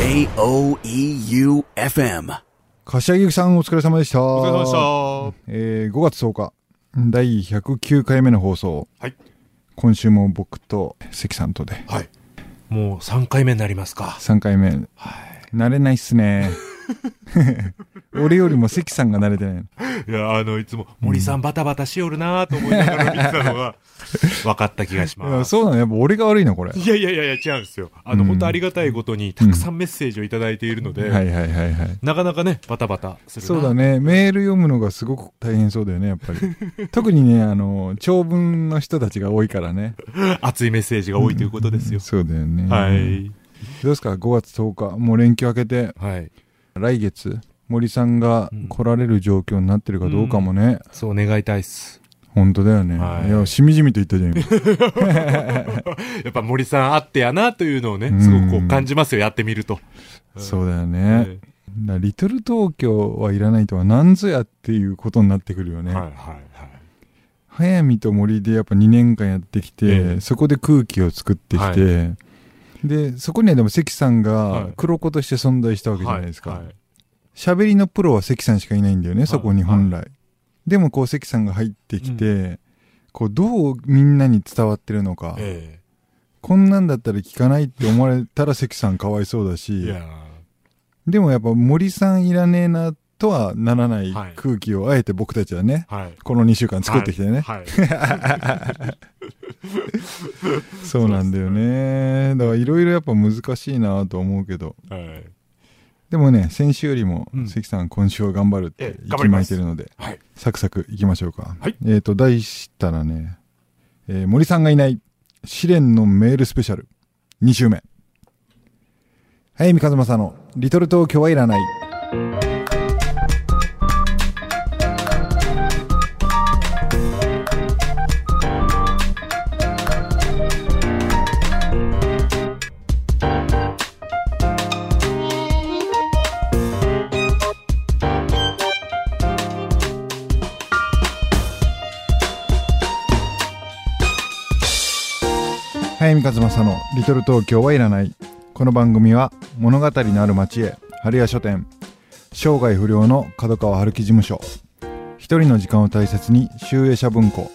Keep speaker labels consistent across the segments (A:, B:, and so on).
A: J-O-E-U-F-M
B: 柏木さんお疲れ様でした。
C: お疲れ様でした。
B: えー5月10日、第109回目の放送。
C: はい。
B: 今週も僕と関さんとで、
C: はい。もう3回目になりますか。
B: 3回目。
C: はい。
B: 慣れないっすね。俺よりも関さんが慣れてない。
C: いや、あの、いつも森さんバタバタしよるなと思いながら見てたのが、分かった気がし
B: いや
C: ます。
B: そうなのやっぱ俺が悪いのこれ。
C: いやいやいやいや、違うんですよ。あの、
B: うん
C: 本当ありがたいことに、たくさんメッセージをいただいているので、
B: はいはいはいはい。
C: なかなかね、バタバタするな
B: そうだ。ね。メール読むのがすごく大変そうだよね、やっぱり。特にね、あの、長文の人たちが多いからね。
C: 熱いメッセージが多いということですよ。
B: そうだよね。
C: はい。
B: どうですか ?5 月10日。もう連休明けて、
C: はい。
B: 来月、森さんが来られる状況になってるかどうかもね。
C: そう願いたいっす。
B: 本当だよね。
C: はい
B: い、や、しみじみと言ったじゃん。今
C: やっぱ森さんあってやなというのをね
B: う、ん
C: すごくこう感じますよ、やってみると。
B: そうだよ
C: は
B: ね。
C: い
B: だからリトル東京はいらないとは何ぞやっていうことになってくるよね。
C: はいはいはい。
B: 早見と森でやっぱ2年間やってきて、
C: ええ
B: そこで空気を作ってきて、で、そこにはでも関さんが
C: はい。
B: 黒子として存在したわけじゃないですか。喋りのプロは関さんしかいないんだよね、
C: い
B: そこに本来。でもこう関さんが入ってきて、こうどうみんなに伝わってるのか、
C: え
B: こんなんだったら聞かないって思われたら関さんかわいそうだし、
C: や
B: でもやっぱ森さんいらねえなとはならない
C: はい
B: 空気をあえて僕たちはね、
C: ーはい。
B: この2週間作ってきてね。
C: はい。はい
B: そうなんだよね。だからいろいろやっぱ難しいなと思うけど、
C: はい。
B: でもね、先週よりも
C: うん
B: 関さん今週は頑張るって
C: ええ
B: 息巻いてるので、
C: はい。
B: サクサクいきましょうか。
C: はい
B: えっ、と、題したらね、えー森さんがいない試練のメールスペシャル2週目。早見和正のリトル東京はいらない。早見和正のリトル東京はいらない。この番組は物語のある町へ、春屋書店、生涯不良の角川春樹事務所、一人の時間を大切に集英社文庫、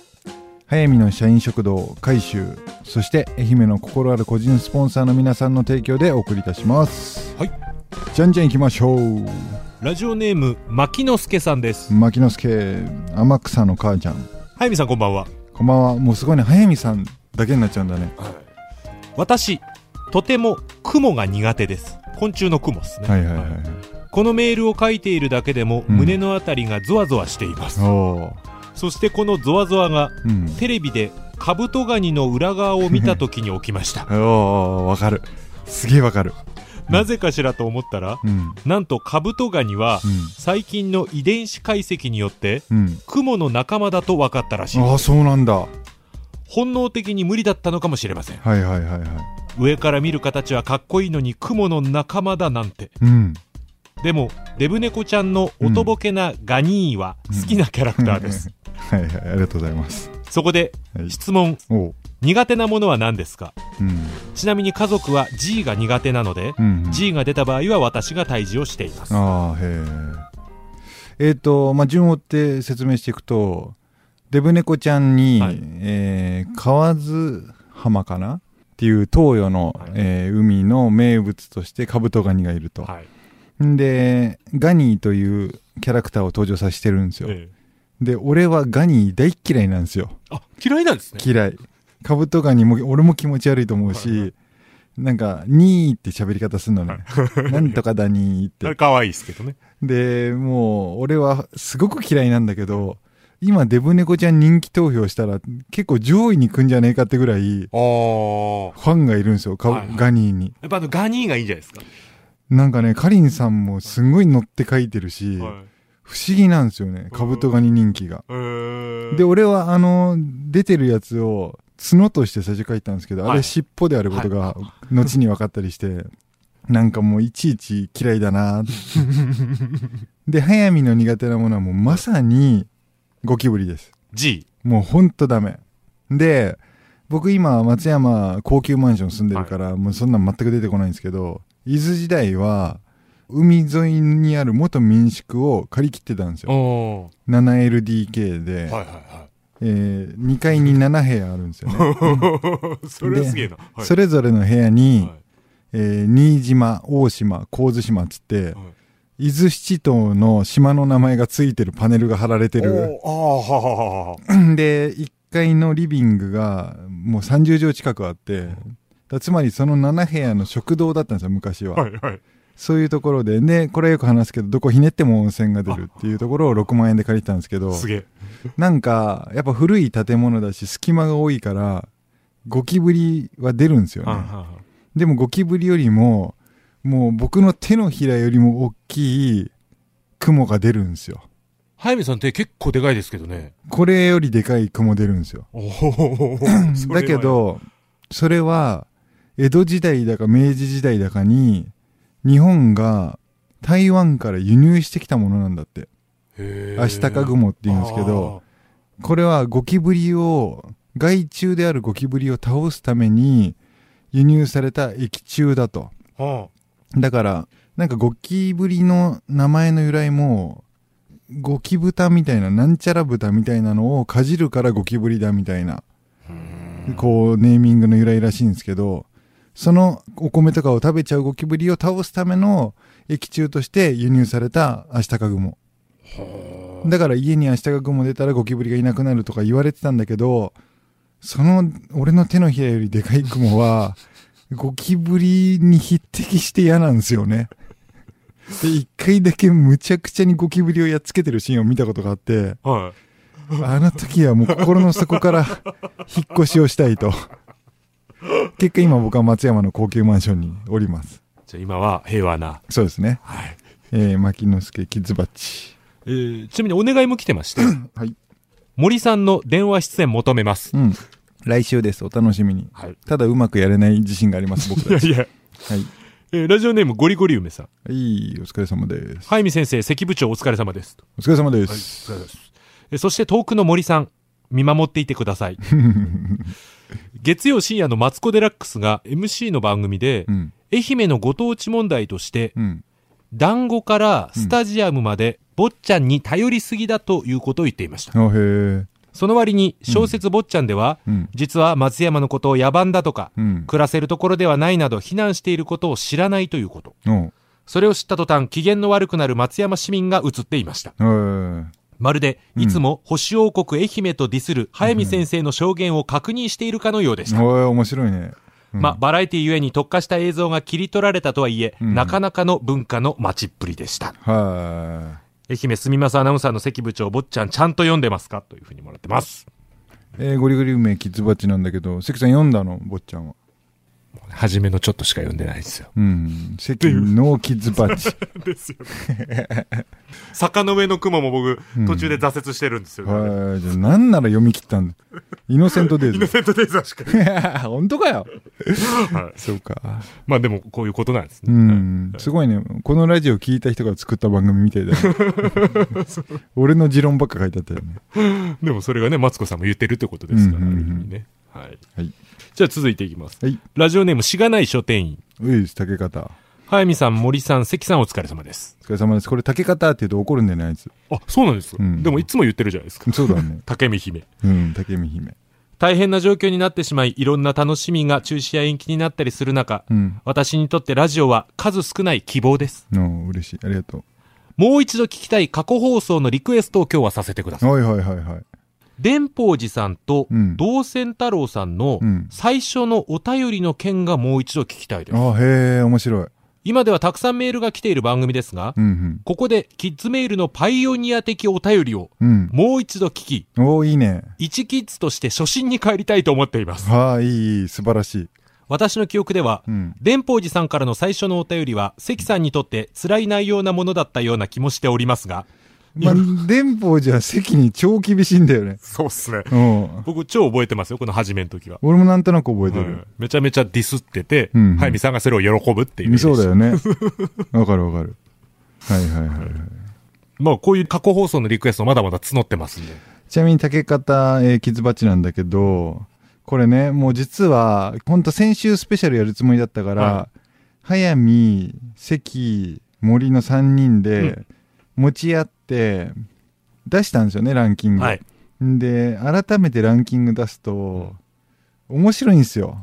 B: 早見の社員食堂改修、そして愛媛の心ある個人スポンサーの皆さんの提供でお送りいたします。
C: はい。
B: じゃんじゃん行きましょう。
C: ラジオネーム、牧之助さんです。
B: 牧之助、天草の母ちゃん。
C: 早見さんこんばんは。
B: こんばんは。もうすごいね、早見さんだけになっちゃうんだね。
C: 私、とても雲が苦手です。昆虫の雲ですね。
B: はいはいはい。
C: このメールを書いているだけでも、
B: うん
C: 胸のあたりがゾワゾワしています。そしてこのゾワゾワが、
B: うん。
C: テレビでカブトガニの裏側を見た時に起きました。
B: おー、わかる。すげえわかる。
C: なぜかしらと思ったら、
B: うん。
C: なんとカブトガニは、
B: うん。
C: 最近の遺伝子解析によって、
B: うん。
C: 雲の仲間だと分かったらしい。
B: ああ、そうなんだ。は
C: 本能的に無理だったのかもしれません。
B: いはいはいはい。
C: 上から見る形はかっこいいのに雲の仲間だなんて。
B: うん。
C: でも、デブ猫ちゃんのおとぼけなガニーは好きなキャラクターです。
B: はいはい、ありがとうございます。
C: そこで、
B: はい。
C: 質問、
B: おう。
C: 苦手なものは何ですか？
B: うん。
C: ちなみに家族は G が苦手なので、
B: うん。
C: G が出た場合は私が退治をしています。
B: ああ、へえ。えっ、と、まあ、順を追って説明していくと、デブ猫ちゃんに、
C: はい
B: えー、河津浜かな？っていう東洋の、
C: はい
B: えー海の名物としてカブトガニがいると。
C: はい。
B: んで、ガニーというキャラクターを登場させてるんですよ。
C: ええ
B: で、俺はガニー大っ嫌いなんですよ。
C: あ、嫌いなんですね。
B: 嫌い。カブトガニも、俺も気持ち悪いと思うし、
C: はいは
B: なんか、にーって喋り方すんのね。なんとかだにーって。
C: 可愛いですけどね。
B: で、もう、俺はすごく嫌いなんだけど、今、デブ猫ちゃん人気投票したら、結構上位に来んじゃねえかってぐらい、フ
C: ああ。
B: ァンがいるんですよ、
C: はいはい
B: ガニーに。
C: やっぱあのガニーがいいんじゃないですか。
B: なんかね、カリンさんもすんごい乗って書いてるし、
C: はい。
B: 不思議なんですよね、カブトガニ人気が。
C: えー
B: で、俺はあの、出てるやつを角として最初書いたんですけど、あ
C: はい
B: れ尻尾であることが後に分かったりして、なんかもういちいち嫌いだな で、早見の苦手なものはもうまさにゴキブリです。
C: G。
B: もうほんとダメ。で、僕今松山高級マンション住んでるから、もうそんなん全く出てこないんですけど、伊豆時代は海沿いにある元民宿を借り切ってたんですよ
C: お
B: 7LDK で、
C: はいはいは
B: え2階に7部屋あるんですよね、
C: い。それはすげえな。はい
B: それぞれの部屋に、
C: はい
B: えー新島大島神津島っつって、
C: はい
B: 伊豆七島の島の名前がついてるパネルが貼られてる
C: ああ、はははは。
B: で1階のリビングがもう30畳近くあって、だつまりその7部屋の食堂だったんですよ昔は、
C: はいはい。
B: そういうところででこれよく話すけどどこひねっても温泉が出るっていうところを6万円で借りてたんですけど
C: すげえ。
B: なんかやっぱ古い建物だし隙間が多いからゴキブリは出るんですよね、でもゴキブリよりももう僕の手のひらよりも大きい雲が出るんですよ。
C: 早見さんって結構でかいですけどね。
B: これよりでかい雲出るんですよ。
C: おお。
B: だけ、どそれは江戸時代だか明治時代だかに日本が台湾から輸入してきたものなんだって。アシタカ雲って言うんですけど、これはゴキブリを害虫であるゴキブリを倒すために輸入された液中だと。
C: は
B: だからなんかゴキブリの名前の由来もゴキブタみたいななんちゃら豚みたいなのをかじるからゴキブリだみたいなこうネーミングの由来らしいんですけどそのお米とかを食べちゃうゴキブリを倒すための液中として輸入されたアシタカグモ。だから家にアシタカグモ出たらゴキブリがいなくなるとか言われてたんだけどその俺の手のひらよりでかいクモはゴキブリに匹敵して嫌なんですよね で一回だけむちゃくちゃにゴキブリをやっつけてるシーンを見たことがあって
C: は
B: あの時はもう心の底から引っ越しをしたいと。結果今僕は松山の高級マンションにおります。
C: い。じゃあ今は平和な。
B: そうですね。
C: はい。
B: えー、牧之助キッズバッジ。
C: えーちなみにお願いも来てまして、
B: はい。
C: 森さんの電話出演求めます。
B: うん。来週です。お楽しみに。
C: はい。
B: ただうまくやれない自信があります、僕たち。
C: いやいや、
B: はい。
C: えーラジオネームゴリゴリ梅さん。
B: はい、お疲れ様です。
C: 早見先生、関部長お疲れ様です。
B: お疲れ様で
C: はい、
B: す。
C: えーそして遠くの森さん、見守っていてください。月曜深夜のマツコ・デラックスが MC の番組で
B: う、ん。
C: 愛媛のご当地問題として、
B: うん。
C: 団子からスタジアムまで、坊ちゃんに頼りすぎだということを言っていました。その割に小説坊ちゃんでは、
B: うん。
C: 実は松山のことを野蛮だとか、
B: うん。
C: 暮らせるところではないなど非難していることを知らないということ。それを知った途端、機嫌の悪くなる松山市民が映っていました。
B: えー
C: まるで、
B: うん
C: いつも星王国愛媛とディスる早見先生の証言を確認しているかのようでした。
B: 面白いね。うん
C: まあ、バラエティゆえに特化した映像が切り取られたとはいえ、
B: うん
C: なかなかの文化の待ちっぷりでした。愛媛すみますアナウンサーの関部長、坊ちゃんちゃんと読んでますか？というふうにもらってます。
B: えー、ゴリゴリ梅キッズバッジなんだけど、関さん読んだの？坊ちゃんは。
C: 初めのちょっとしか読んでないですよ。
B: うん。関のキッズバッジ。
C: ですよね。坂の上の雲も僕、
B: うん
C: 途中で挫折してるんですよ、
B: はい。じゃあなんなら読み切ったんだ。イノセントデイズ。
C: イノセントデイズはしか。
B: 本当かよ。
C: はい。
B: そうか。
C: まあでも、こういうことなんです
B: う
C: ね。
B: ん。すごいね。このラジオ聞いた人が作った番組みたいだよ。俺の持論ばっか書いてあったよね。
C: でもそれがね、マツコさんも言ってるってことですから、
B: うんうんうん
C: ある意味ね。はい。
B: はい。
C: じゃあ続いていきます。
B: はい。
C: ラジオネーム、しがない書店員。
B: ういです、竹方。
C: 早見さん、森さん、関さんお疲れ様です。
B: お疲れ様です。これ竹方って言うと怒るんだよね、あいつ。
C: あ、そうなんですか、
B: うん
C: でもいつも言ってるじゃないですか。
B: そうだね。
C: 竹見姫。
B: うん、竹見姫。
C: 大変な状況になってしまい、いろんな楽しみが中止や延期になったりする中、
B: うん。
C: 私にとってラジオは数少ない希望です。
B: の嬉しい。ありがと
C: もう一度聞きたい過去放送のリクエストを今日はさせてくだ
B: う。
C: さい。
B: はいはいはいはい。
C: 伝宝寺さんと
B: うん
C: 道仙太郎さんの
B: うん
C: 最初のお便りの件がもう一度聞きたいです。
B: あへえ、面白い。
C: 今ではたくさんメールが来ている番組ですが、
B: うん
C: ここでキッズメールのパイオニア的お便りを
B: うん。うん。
C: もう一度聞き、
B: おーいいね。
C: 一キッズとして初心に帰りたいと思っています。
B: はあ、いい、いい、素晴らしい。
C: 私の記憶では、
B: うん。
C: 寺さんからの最初のお便りは、関さんにとって辛い内容なものだったような気もしておりますが、
B: まあ、電報じゃ席に超厳しいんだよね。
C: そうっすね。
B: うん。
C: 僕超覚えてますよ、この初めの時は。
B: 俺もなんとなく覚えて
C: はい
B: る。
C: めちゃめちゃディスってて、
B: うん
C: 早見さんがそれを喜ぶっていう。
B: そうだよね。わかるわかる。はいはいはいはい。
C: まあこういう過去放送のリクエストまだまだ募ってますんで。
B: ちなみに竹方、えー、キズバッチなんだけど、これね、もう実は、ほんと先週スペシャルやるつもりだったから、
C: は
B: 早見関森の3人で持ち合って出したんですよねランキング、
C: はい。
B: で改めてランキング出すと面白いんですよ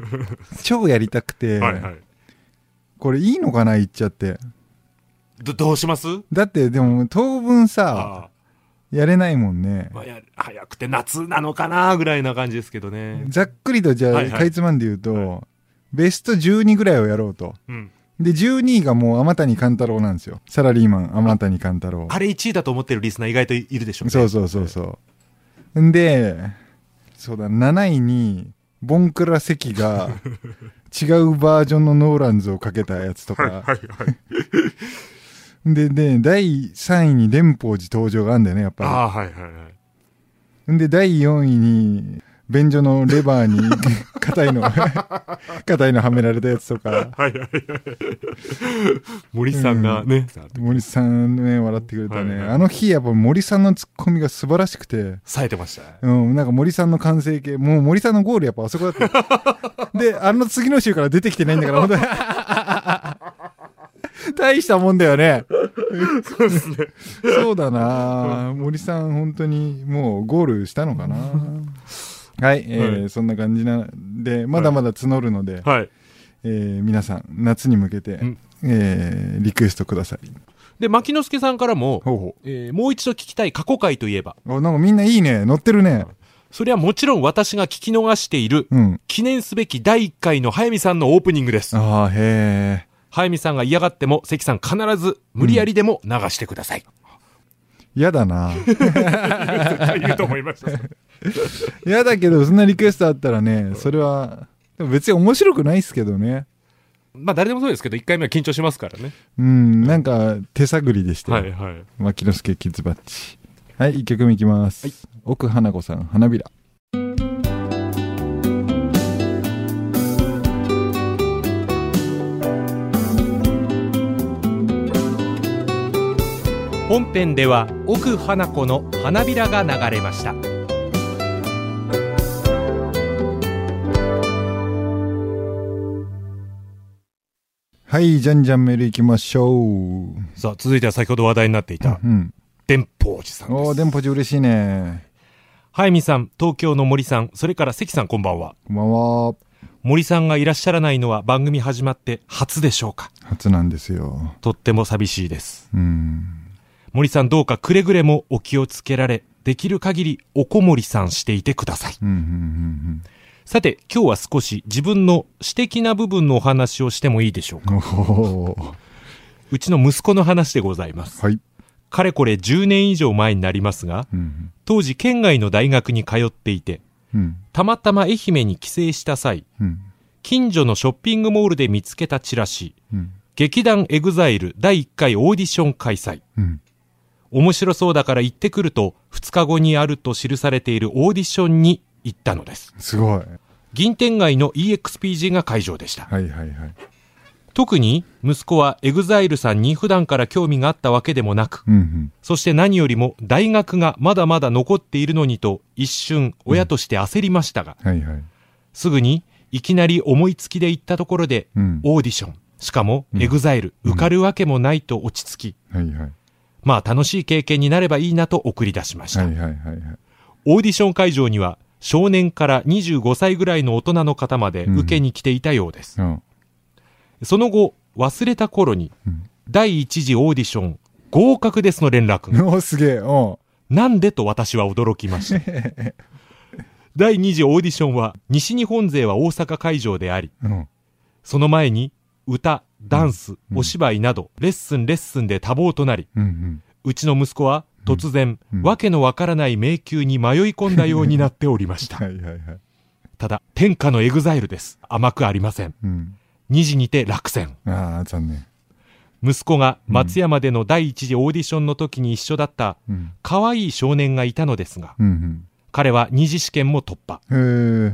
B: 超やりたくて、
C: はいはい。
B: これいいのかな言っちゃって
C: ど、どうします？
B: だってでも当分さ。やれないもんね
C: まあ、や、早くて夏なのかなぐらいな感じですけどね。
B: ざっくりとじゃあ、
C: はいはい
B: かいつまんで言うと、
C: は
B: ベスト12ぐらいをやろうと
C: うん。
B: で12位がもう天谷勘太郎なんですよサラリーマン天谷勘太郎
C: あれ1位だと思ってるリスナー意外といるでしょうね。
B: そうそうそうそう。んで、そうだ、7位に、ボンクラ関が、違うバージョンのノーランズをかけたやつとか。
C: はいはい。
B: で、で、第3位に蓮宝寺登場があんだよね、やっぱ
C: ああ、はいはいはい。
B: り。んで、第4位に、便所のレバーに、硬いの、硬いのはめられたやつとか、
C: はいはいはい。森さんがね、
B: 森さんね、笑ってくれたね。
C: はいはい
B: あの日、やっぱ森さんのツッコミが素晴らしくて、
C: 冴えてましたね。
B: うん、なんか森さんの完成形、もう森さんのゴールやっぱあそこだった。で、あの次の週から出てきてないんだから、本当に。大したもんだよね。
C: そうですね。
B: そうだな森さん本当にもうゴールしたのかなはい、えー
C: はい
B: そんな感じなんで、まだまだ募るので、
C: はい。
B: えー皆さん、夏に向けて、
C: うん
B: えーリクエストください。
C: で、牧之助さんからも、
B: ほうほ
C: えーもう一度聞きたい過去回といえば、
B: なんかみんないいね。乗ってるね。
C: それはもちろん私が聞き逃している、
B: うん。
C: 記念すべき第1回の早見さんのオープニングです。
B: ああ、へえ。
C: 早見さんが嫌がっても、関さん必ず無理やりでも流してください。
B: 嫌だな
C: 言うと思いました。
B: 嫌だけど、そんなリクエストあったらね、それは、でも別に面白くないっすけどね。
C: まあ誰でもそうですけど、1回目は緊張しますからね。
B: うん、なんか手探りでしたよ。
C: はいはい。
B: 牧之助キッズバッチ。はい、一曲目いきます。
C: はい
B: 奥花子さん、花びら。
C: 本編では奥花子の花びらが流れました
B: はい、じゃんじゃんメールいきましょう。
C: さあ続いては先ほど話題になっていた
B: うん。
C: 電報寺さんです
B: 電波寺嬉しいね。
C: 早見さん東京の森さんそれから関さんこんばんは
B: こんばんは。
C: 森さんがいらっしゃらないのは番組始まって初でしょうか
B: 初なんですよ。
C: とっても寂しいです
B: うん。
C: 森さんどうかくれぐれもお気をつけられできる限りおこもりさんしていてください
B: うん、うん、うん、
C: さて今日は少し自分の私的な部分のお話をしてもいいでしょうか。うちの息子の話でございます。
B: はい。
C: かれこれ10年以上前になりますが
B: うん、
C: 当時県外の大学に通っていて
B: うん、
C: たまたま愛媛に帰省した際
B: うん、
C: 近所のショッピングモールで見つけたチラシ
B: うん、
C: 劇団 EXILE 第1回オーディション開催。
B: うん。
C: 面白そうだから行ってくると2日後にあると記されているオーディションに行ったのです
B: すごい。
C: 銀天街の EXPG が会場でした
B: はい、はい、はい。
C: 特に息子は EXILEさんに普段から興味があったわけでもなく
B: うん、うん。
C: そして何よりも大学がまだまだ残っているのにと一瞬親として焦りましたが、
B: はい、はい。
C: すぐにいきなり思いつきで行ったところで
B: うん。
C: オーディションしかも
B: うん
C: EXILE
B: うん
C: 受かるわけもないと落ち着き、
B: はい、はい。
C: まあ楽しい経験になればいいなと送り出しました、
B: はい、はい、はい。はい
C: オーディション会場には少年から25歳ぐらいの大人の方まで受けに来ていたようです、
B: うん。
C: その後忘れた頃に
B: うん
C: 第一次オーディション合格ですの連絡が
B: おー、すげえ。お
C: なんでと私は驚きました。第2次オーディションは西日本勢は大阪会場であり、
B: ーうん。
C: その前に歌、ダンス、
B: うん
C: お芝居などレッスンレッスンで多忙となり、
B: うん、うん。
C: うちの息子は突然、
B: うん
C: わけのわからない迷宮に迷い込んだようになっておりました。
B: はい、はい、はい。
C: ただ、天下の EXILE です。甘くありません。
B: うん。
C: 二次にて落選。
B: ああ、残念。
C: 息子が松山での第一次オーディションの時に一緒だった
B: うん。
C: 可愛い少年がいたのですが、
B: うん、
C: 彼は二次試験も突破。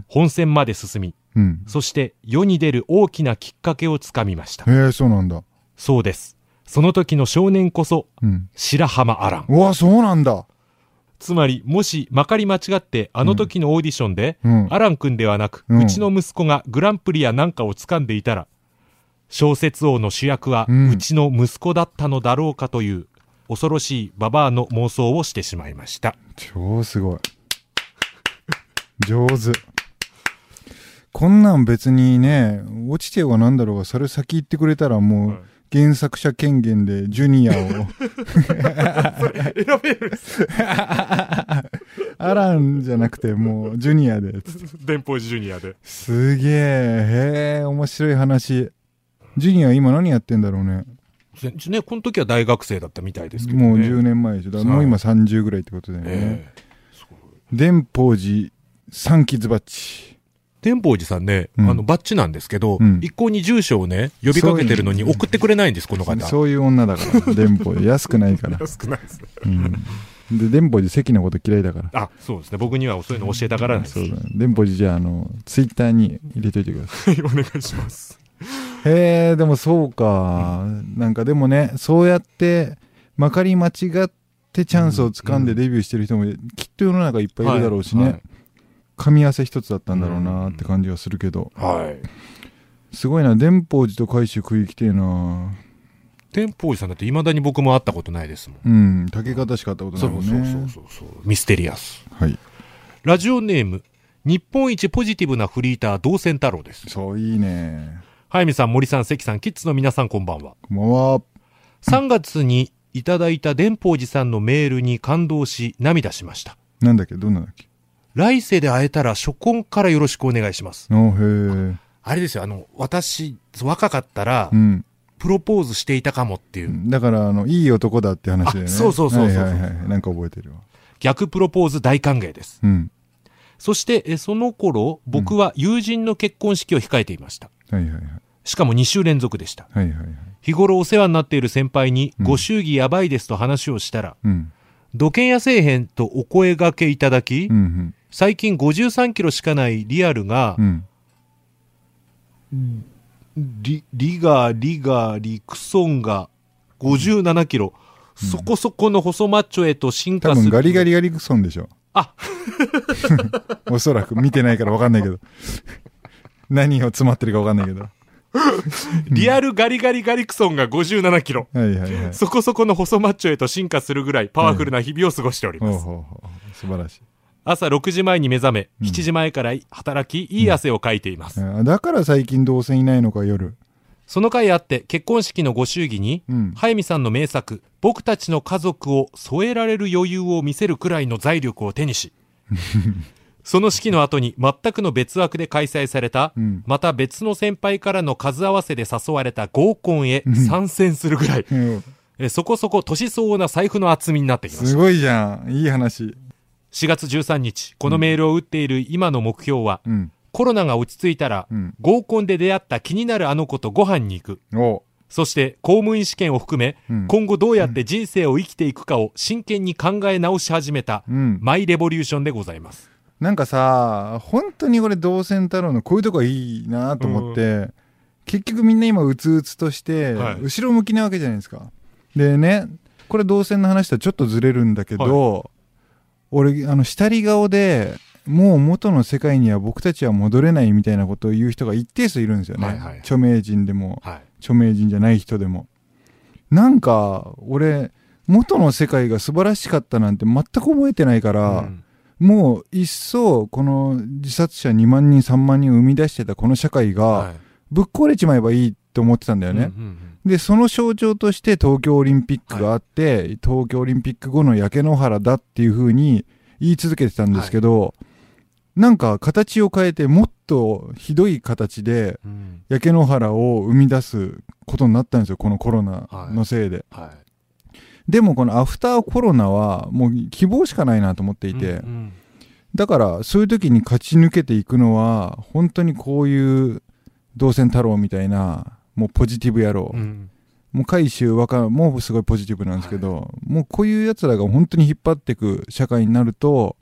C: 本戦まで進み、
B: うん。
C: そして世に出る大きなきっかけをつかみました。
B: そうなんだ。
C: そうです。その時の少年こそ
B: うん。
C: 白濱亜嵐。
B: うわ、そうなんだ。
C: つまり、もしまかり間違ってあの時のオーディションで、
B: うん。
C: アラン君ではなく、
B: う
C: うんちの息子がグランプリやなんかを掴んでいたら、小説王の主役は
B: うん
C: うちの息子だったのだろうかという恐ろしいババアの妄想をしてしまいました。
B: 超すごい。上手。こんなん別にね、落ちてようがなんだろうが、それ先言ってくれたらも
C: はいう
B: 原作者権限でジュニアを。
C: 選べる
B: アランじゃなくてもうジュニアで。
C: 電報ジュニアで。
B: すげえ。へえ、面白い話。ジュニア今何やってんだろうね。
C: ね、この時は大学生だったみたいですけどね。
B: もう10年前でしょ。もう今30ぐらいってことだよね。
C: ええ
B: 電報寺三キズバッチ。
C: 天宝寺さんね、
B: うん
C: あの、バッチなんですけど、
B: うん
C: 一向に住所をね、呼びかけてるのに送ってくれないんです、この方。
B: そういう女だから、電報寺。安くないから。
C: 少ないですね。
B: うん。で、電報寺関のこと嫌いだから。
C: あ、そうですね。僕にはそういうの教えたからなんです。
B: そうだ。電報寺じゃあ、あの、ツイッターに入れといてください。
C: はい、お願いします。
B: へえ、でもそうか。なんかでもね、そうやって、まかり間違ってチャンスを掴んでデビューしてる人もきっと世の中いっぱいいるだろうしね。
C: はい
B: 噛み合わせ一つだったんだろうなって感じがするけど。
C: はい。
B: すごいな、電報寺と海舟食いきてえな
C: 天宝寺さんだって未だに僕も会ったことないですもん。
B: うん、竹方しか会ったことないもん
C: そうそう
B: ね。
C: そうそう。ミステリアス。
B: はい。
C: ラジオネーム、日本一ポジティブなフリーター、同線太郎です。
B: そう、いいね。
C: 早見さん、森さん、関さん、キッズの皆さん、こんばんは。
B: こんばんは。
C: 3月にいただいた電報寺さんのメールに感動し、涙しました。
B: なんだっけ？どんなんだっけ？
C: 来世で会えたら初婚からよろしくお願いします。あれですよ、あの、私、若かったら
B: う、ん。
C: プロポーズしていたかもっていう、
B: だから、あの、いい男だって話だよね。
C: あそうそうそうそう
B: はいはいはい。なんか覚えてるわ。
C: 逆プロポーズ大歓迎です。
B: うん。
C: そして、えその頃、僕は友人の結婚式を控えていました。
B: はいはいはい。
C: しかも2週連続でした。
B: はいはいはい。
C: 日頃お世話になっている先輩に、
B: うん
C: ご祝儀やばいですと話をしたら、
B: うん。
C: 土建屋せえへんとお声掛けいただき、
B: うんうん。
C: 最近53キロしかないリアルが
B: う、ん。
C: リリガリガリクソンが57キロ、そこそこの細マッチョへと進化する。
B: 多分ガリガリガリクソンでしょ。
C: あ
B: おそらく見てないから分かんないけど。何を詰まってるか分かんないけど。は
C: リアルガリガリガリクソンが57キロ。
B: いはいはい。
C: そこそこの細マッチョへと進化するぐらいパワフルな日々を過ごしております。
B: ほうほうほう。素晴らしい。
C: 朝6時前に目覚め、
B: うん
C: 7時前から働き、いい汗をかいています。
B: あだから最近同棲いないのか、夜。
C: その回あって、結婚式のご祝儀に、
B: うん。
C: 早見さんの名作、僕たちの家族を添えられる余裕を見せるくらいの財力を手にし、その式の後に全くの別枠で開催された、
B: うん。
C: また別の先輩からの数合わせで誘われた合コンへ
B: うん
C: 参戦するぐらい、
B: うん
C: えそこそこ年相応な財布の厚みになってきました。
B: すごいじゃん。いい話。
C: 4月13日、このメールを打っている今の目標は、
B: うん。
C: コロナが落ち着いたら、
B: うん。
C: 合コンで出会った気になるあの子とご飯に行く。
B: お
C: そして公務員試験を含め、
B: うん。
C: 今後どうやって人生を生きていくかを真剣に考え直し始めた、
B: うん。
C: マイレボリューションでございます。
B: なんかさ、本当にこれ同線太郎のこういうとこいいなと思って、結局みんな今うつうつとして、
C: はい
B: 後ろ向きなわけじゃないですか。でね、これ同線の話とはちょっとずれるんだけど、俺、あの、下り顔で、もう元の世界には僕たちは戻れないみたいなことを言う人が一定数いるんですよね。
C: はいはい
B: 著名人でも、
C: はい。
B: 著名人じゃない人でも。なんか、俺、元の世界が素晴らしかったなんて全く覚えてないから、
C: うん
B: もう一層この自殺者2万人3万人を生み出してたこの社会が
C: はい
B: ぶっ壊れちまえばいいと思ってたんだよね。
C: うんうん
B: で、その象徴として東京オリンピックがあって、東京オリンピック後の焼け野原だっていう風に言い続けてたんですけど、なんか形を変えてもっとひどい形で
C: うん
B: 焼け野原を生み出すことになったんですよ、このコロナのせいで。
C: はい。
B: でもこのアフターコロナはもう希望しかないなと思っていて、
C: うんうん
B: だからそういう時に勝ち抜けていくのは本当にこういう同線太郎みたいなもうポジティブ野郎、
C: うん。
B: もう海舟若もすごいポジティブなんですけど、もうこういうやつらが本当に引っ張っていく社会になると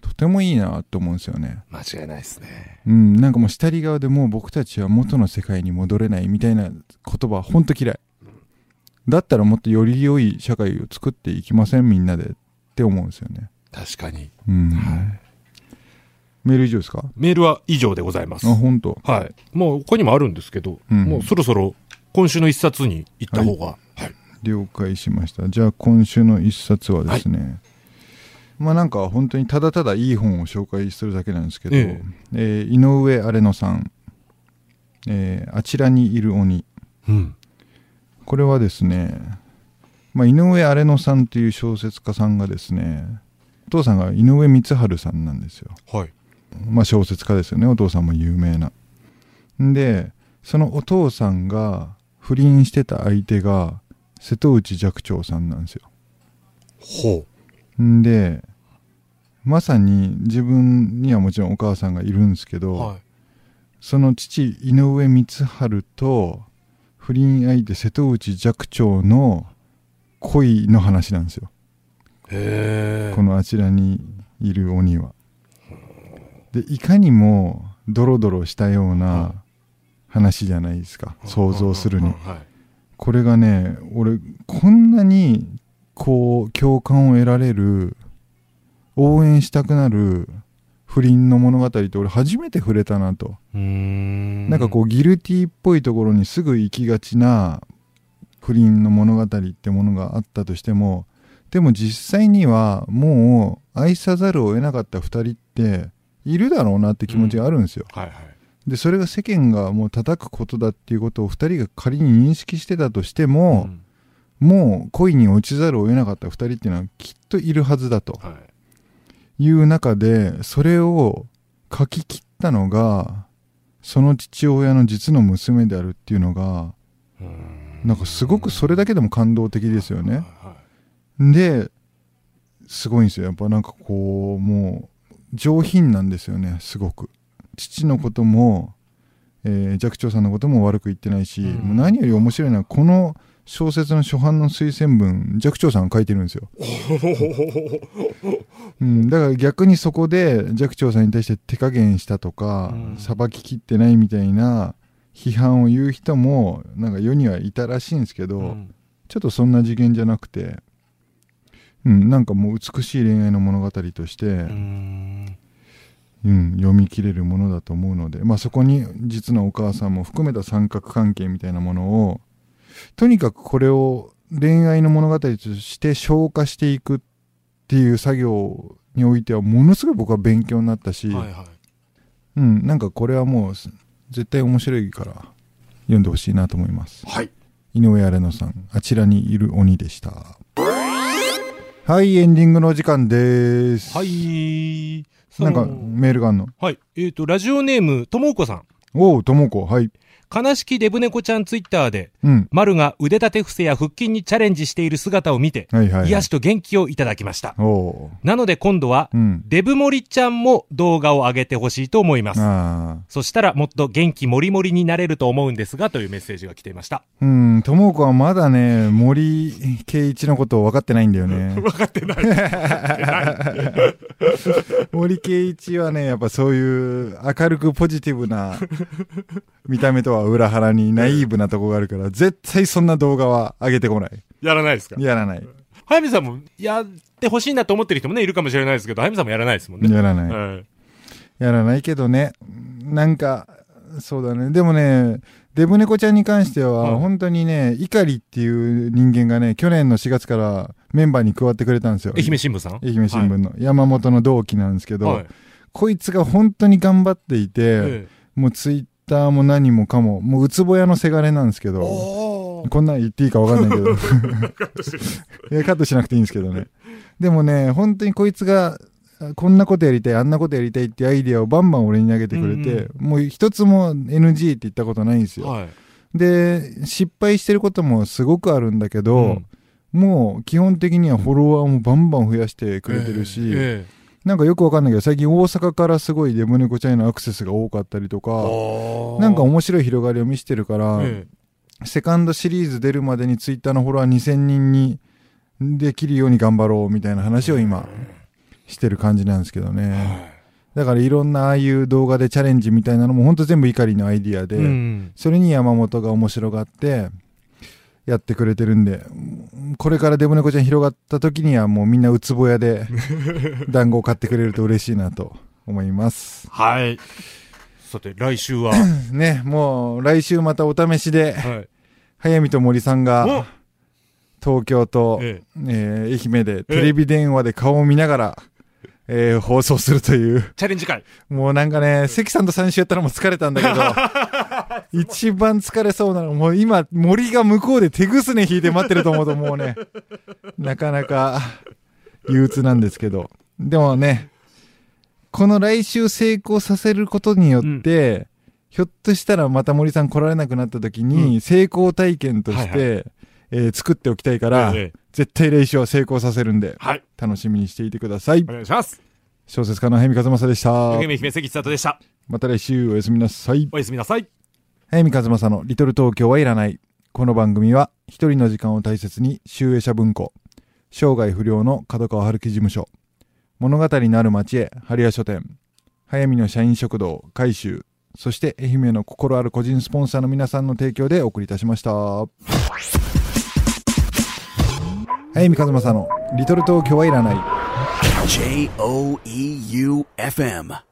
B: とてもいいなと思うんですよね。
C: 間違いないですね。
B: うんなんかもう下り側でもう僕たちは元の世界に戻れないみたいな言葉本当嫌いだったらもっとより良い社会を作っていきませんみんなでって思うんですよね。
C: 確かに。
B: うん、
C: はい。
B: メール以上ですか？
C: メールは以上でございます。
B: あ本当。
C: はい。もう他にもあるんですけど、
B: うん。
C: もうそろそろ今週の一冊に行った方が。はい。
B: 了解しました。じゃあ今週の一冊はですね、まあなんか本当にただただいい本を紹介するだけなんですけど、
C: え
B: え。ー井上荒野さん、えーあちらにいる鬼」
C: うん。
B: これはですね、まあ、井上荒野さんという小説家さんがですねお父さんが井上光晴さんなんですよ
C: はい。
B: まあ小説家ですよねお父さんも有名なんでそのお父さんが不倫してた相手が瀬戸内寂聴さんなんですよ
C: ほ
B: んでまさに自分にはもちろんお母さんがいるんですけ
C: う。
B: ど、
C: はい。
B: その父井上光晴と不倫相手瀬戸内寂聴の恋の話なんですよ
C: へえ。
B: このあちらにいる鬼は。でいかにもドロドロしたよう
C: は
B: な話じゃないですか想像するに
C: はい。
B: これがね俺こんなにこう共感を得られる応援したくなる不倫の物語って俺初めて触れたなと
C: ん。
B: なんかこうギルティーっぽいところにすぐ行きがちな不倫の物語ってものがあったとしてもでも実際にはもう愛さざるを得なかった2人っているだろうなって気持ちがあるんですよ。
C: はいはい。
B: でそれが世間がもう叩くことだっていうことを2人が仮に認識してたとしても、
C: ん
B: もう恋に落ちざるを得なかった2人っていうのはきっといるはずだと
C: はい。
B: いう中でそれを書き切ったのがその父親の実の娘であるっていうのがなんかすごくそれだけでも感動的ですよね。
C: は
B: ですごいんですよ。やっぱなんかこうもう上品なんですよね。すごく。父のことも、えー寂聴さんのことも悪く言ってないし、
C: うん。
B: もう何より面白いのはこの小説の初版の推薦文寂聴さんが書いてるんですよ、うん、だから逆にそこで寂聴さんに対して手加減したとか
C: うん
B: さば、ききってないみたいな批判を言う人もなんか世にはいたらしいんですけど、
C: い。うん
B: ちょっとそんな次元じゃなくて、うん、なんかもう美しい恋愛の物語として、
C: うーん。
B: うん、読み切れるものだと思うので、まあ、そこに実のお母さんも含めた三角関係みたいなものをとにかくこれを恋愛の物語として消化していくっていう作業においてはものすごい僕は勉強になったし、
C: はいはい。
B: うん、なんかこれはもう絶対面白いから読んでほしいなと思います。
C: はい。
B: 井上荒野さん、あちらにいる鬼でした。はい、エンディングのお時間です。
C: はい。
B: なんかメールがあんの？
C: はい。えっ、と、ラジオネーム、ともうこさん。
B: おう、ともこ、はい。
C: 悲しきデブ猫ちゃんツイッターで、
B: うん。
C: 丸が腕立て伏せや腹筋にチャレンジしている姿を見て、
B: はいはい、はい。
C: 癒しと元気をいただきました。なので今度は、
B: うん。
C: デブモリちゃんも動画を上げてほしいと思います。そしたらもっと元気もりもりになれると思うんですが、というメッセージが来ていました。
B: うん、ともこはまだね、森圭一のことを分かってないんだよね。
C: 分かってない。
B: 森圭一はね、やっぱそういう明るくポジティブな見た目とは裏腹にナイーブなとこがあるから、絶対そんな動画は上げてこない。
C: やらないですか？
B: やらない。
C: 早見さんもやってほしいなと思ってる人もね、いるかもしれないですけど、早見さんもやらないですもんね。
B: やらない。
C: はい
B: やらないけどね。なんか、そうだね。でもね、デブ猫ちゃんに関しては、
C: はい
B: 本当にね、怒りっていう人間がね、去年の4月からメンバーに加わってくれたんですよ。
C: 愛媛新聞さん？
B: 愛媛新聞の、山本の同期なんですけど、
C: はい。
B: こいつが本当に頑張っていて、
C: え
B: もうツイッターも何もかも、もううつぼやのせがれなんですけ
C: え
B: ど、こんなん言っていいか分かんないけど、いやカットしなくていいんですけどね。でもね、本当にこいつが、こんなことやりたい、あんなことやりたいっていうアイデアをバンバン俺に投げてくれて、もう一つも NG って言ったことないんですよ。
C: はい。
B: で、失敗してることもすごくあるんだけど、
C: うん
B: もう基本的にはフォロワーもバンバン増やしてくれてるし、
C: え
B: なんかよくわかんないけど、最近大阪からすごいデブ猫ちゃんへのアクセスが多かったりと
C: え
B: か、なんか面白い広がりを見せてるから、
C: え
B: セカンドシリーズ出るまでにツイッターのフォロワー2000人にできるように頑張ろうみたいな話を今してる感じなんですけど
C: え
B: ね。
C: は
B: だからいろんなああいう動画でチャレンジみたいなのもほんと全部怒りのアイディアで、
C: いうん。
B: それに山本が面白がってやってくれてるんで、これからデブ猫ちゃん広がった時にはもうみんなうつぼやで 団子を買ってくれると嬉しいなと思います。
C: はい。さて、来週は、
B: ね、もう来週またお試しで、
C: はい。
B: 早見と森さん
C: お
B: が東京と、
C: え
B: えー愛媛でテレビ電話で顔を見ながら、えー放送するという。
C: チャレンジ会。
B: もうなんかね、関さんと三週やったらもう疲れたんだけど、一番疲れそうなの、もう今、森が向こうで手ぐすね引いて待ってると思うともうね、なかなか 憂鬱なんですけど。でもね、この来週成功させることによって、ひょっとしたらまた森さん来られなくなった時に、成功体験として、
C: はい
B: えー作っておきたいから、
C: ええ
B: 絶対来週は成功させるんで、
C: はい。
B: 楽しみにしていてください
C: お。願いします。
B: 小説家の早見和正でした。
C: 夢姫関千里でした。
B: また来週おやすみなさい。
C: おやすみなさい。
B: 早見和正のリトル東京はいらない。この番組は一人の時間を大切に集英社文庫、生涯不良の角川春樹事務所、物語のある町へ春屋書店、早見の社員食堂、改修、そして愛媛の心ある個人スポンサーの皆さんの提供でお送りいたしました。早見和正のリトル東京はいらない。
A: J O E U F M.